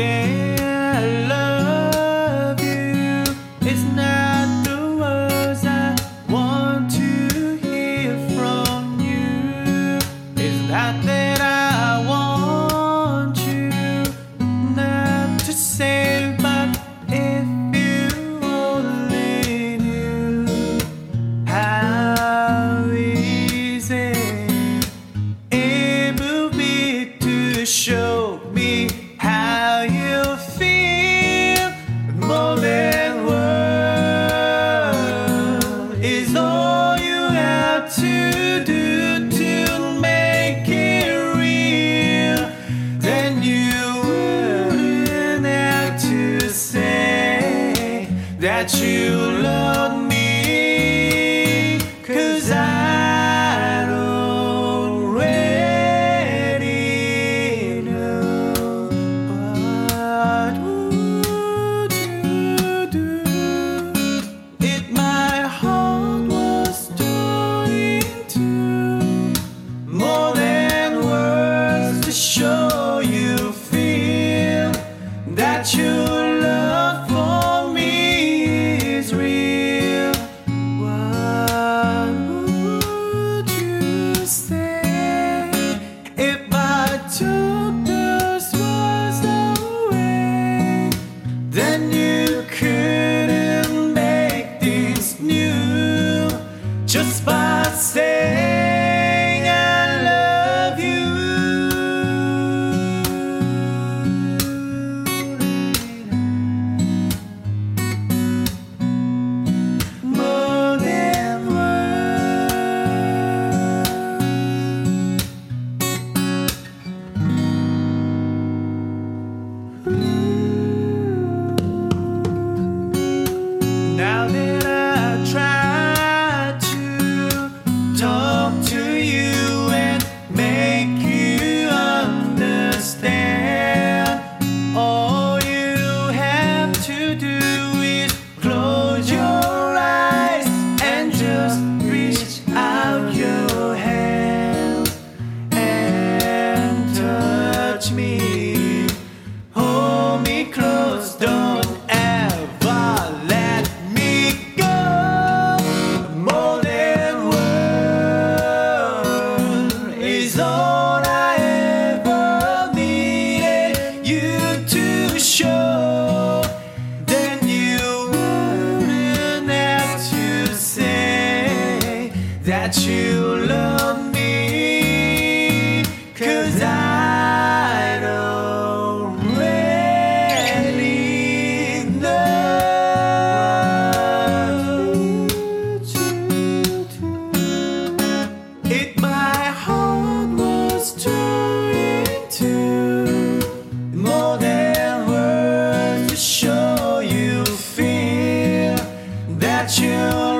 say that you love me. Cause I already know what would you do if my heart was torn into more than words to show you feel that your just by that you love me. Cause I don't really know. If my heart was torn into more than words to show you feel that you